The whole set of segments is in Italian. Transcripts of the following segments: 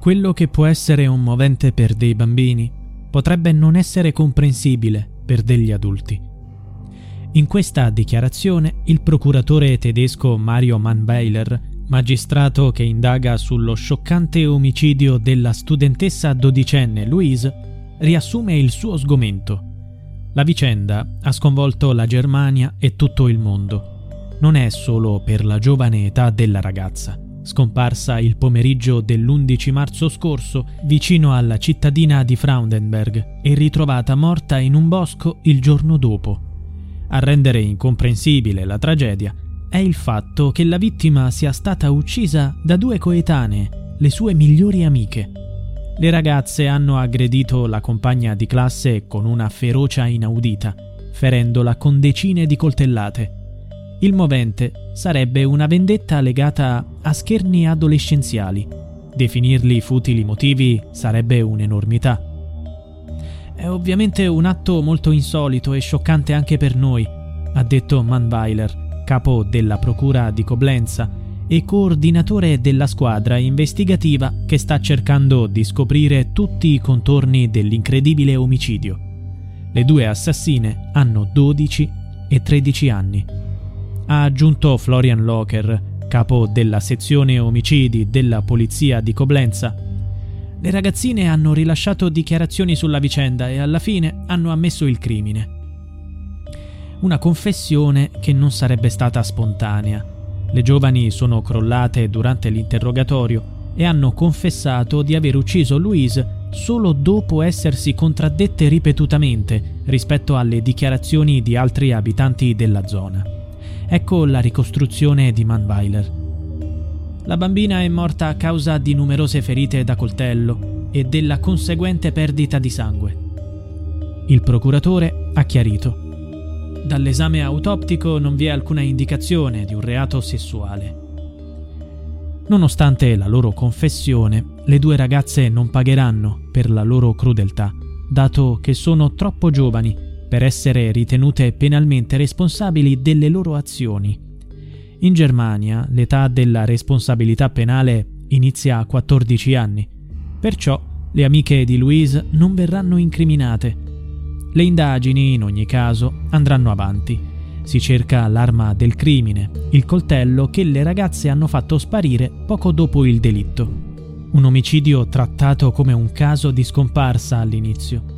Quello che può essere un movente per dei bambini potrebbe non essere comprensibile per degli adulti. In questa dichiarazione il procuratore tedesco Mario Mannweiler, magistrato che indaga sullo scioccante omicidio della studentessa dodicenne Louise, riassume il suo sgomento. La vicenda ha sconvolto la Germania e tutto il mondo. Non è solo per la giovane età della ragazza scomparsa il pomeriggio dell'11 marzo scorso vicino alla cittadina di Fraudenberg e ritrovata morta in un bosco il giorno dopo. A rendere incomprensibile la tragedia è il fatto che la vittima sia stata uccisa da due coetanee, le sue migliori amiche. Le ragazze hanno aggredito la compagna di classe con una ferocia inaudita, ferendola con decine di coltellate il movente sarebbe una vendetta legata a scherni adolescenziali. Definirli futili motivi sarebbe un'enormità. È ovviamente un atto molto insolito e scioccante anche per noi, ha detto Manweiler, capo della Procura di Coblenza e coordinatore della squadra investigativa che sta cercando di scoprire tutti i contorni dell'incredibile omicidio. Le due assassine hanno 12 e 13 anni ha aggiunto Florian Locker, capo della sezione omicidi della polizia di Coblenza. Le ragazzine hanno rilasciato dichiarazioni sulla vicenda e alla fine hanno ammesso il crimine. Una confessione che non sarebbe stata spontanea. Le giovani sono crollate durante l'interrogatorio e hanno confessato di aver ucciso Louise solo dopo essersi contraddette ripetutamente rispetto alle dichiarazioni di altri abitanti della zona. Ecco la ricostruzione di Manweiler. La bambina è morta a causa di numerose ferite da coltello e della conseguente perdita di sangue. Il procuratore ha chiarito. Dall'esame autoptico non vi è alcuna indicazione di un reato sessuale. Nonostante la loro confessione, le due ragazze non pagheranno per la loro crudeltà, dato che sono troppo giovani per essere ritenute penalmente responsabili delle loro azioni. In Germania l'età della responsabilità penale inizia a 14 anni, perciò le amiche di Louise non verranno incriminate. Le indagini, in ogni caso, andranno avanti. Si cerca l'arma del crimine, il coltello che le ragazze hanno fatto sparire poco dopo il delitto. Un omicidio trattato come un caso di scomparsa all'inizio.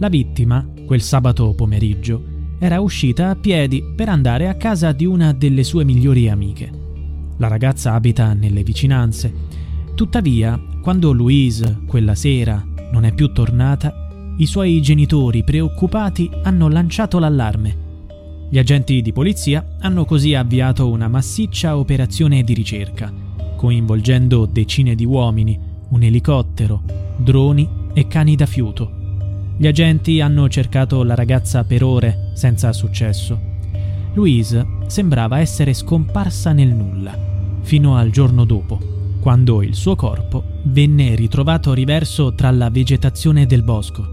La vittima, quel sabato pomeriggio, era uscita a piedi per andare a casa di una delle sue migliori amiche. La ragazza abita nelle vicinanze. Tuttavia, quando Louise, quella sera, non è più tornata, i suoi genitori, preoccupati, hanno lanciato l'allarme. Gli agenti di polizia hanno così avviato una massiccia operazione di ricerca, coinvolgendo decine di uomini, un elicottero, droni e cani da fiuto. Gli agenti hanno cercato la ragazza per ore, senza successo. Louise sembrava essere scomparsa nel nulla, fino al giorno dopo, quando il suo corpo venne ritrovato riverso tra la vegetazione del bosco.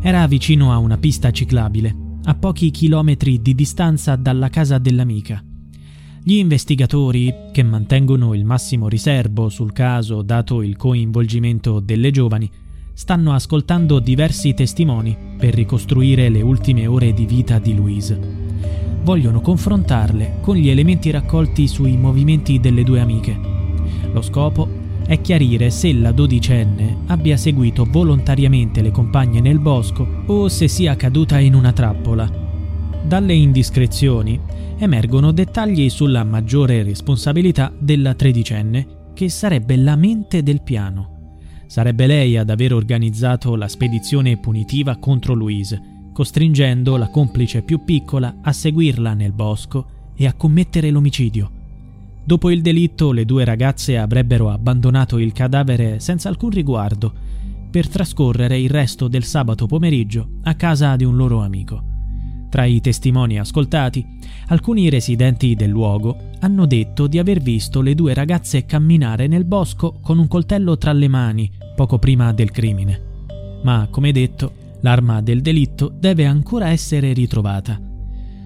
Era vicino a una pista ciclabile, a pochi chilometri di distanza dalla casa dell'amica. Gli investigatori, che mantengono il massimo riservo sul caso dato il coinvolgimento delle giovani, stanno ascoltando diversi testimoni per ricostruire le ultime ore di vita di Louise. Vogliono confrontarle con gli elementi raccolti sui movimenti delle due amiche. Lo scopo è chiarire se la dodicenne abbia seguito volontariamente le compagne nel bosco o se sia caduta in una trappola. Dalle indiscrezioni emergono dettagli sulla maggiore responsabilità della tredicenne, che sarebbe la mente del piano. Sarebbe lei ad aver organizzato la spedizione punitiva contro Louise, costringendo la complice più piccola a seguirla nel bosco e a commettere l'omicidio. Dopo il delitto le due ragazze avrebbero abbandonato il cadavere senza alcun riguardo per trascorrere il resto del sabato pomeriggio a casa di un loro amico. Tra i testimoni ascoltati, alcuni residenti del luogo hanno detto di aver visto le due ragazze camminare nel bosco con un coltello tra le mani poco prima del crimine. Ma, come detto, l'arma del delitto deve ancora essere ritrovata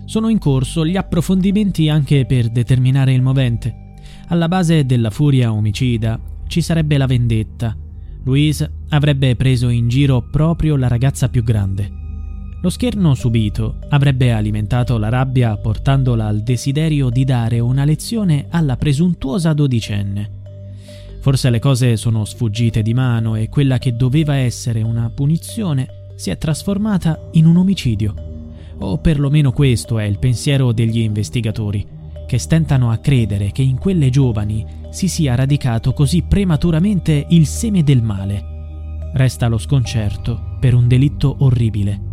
sono in corso gli approfondimenti anche per determinare il movente. Alla base della furia omicida ci sarebbe la vendetta. Louise avrebbe preso in giro proprio la ragazza più grande. Lo scherno subito avrebbe alimentato la rabbia portandola al desiderio di dare una lezione alla presuntuosa dodicenne. Forse le cose sono sfuggite di mano e quella che doveva essere una punizione si è trasformata in un omicidio o perlomeno questo è il pensiero degli investigatori, che stentano a credere che in quelle giovani si sia radicato così prematuramente il seme del male. Resta lo sconcerto per un delitto orribile.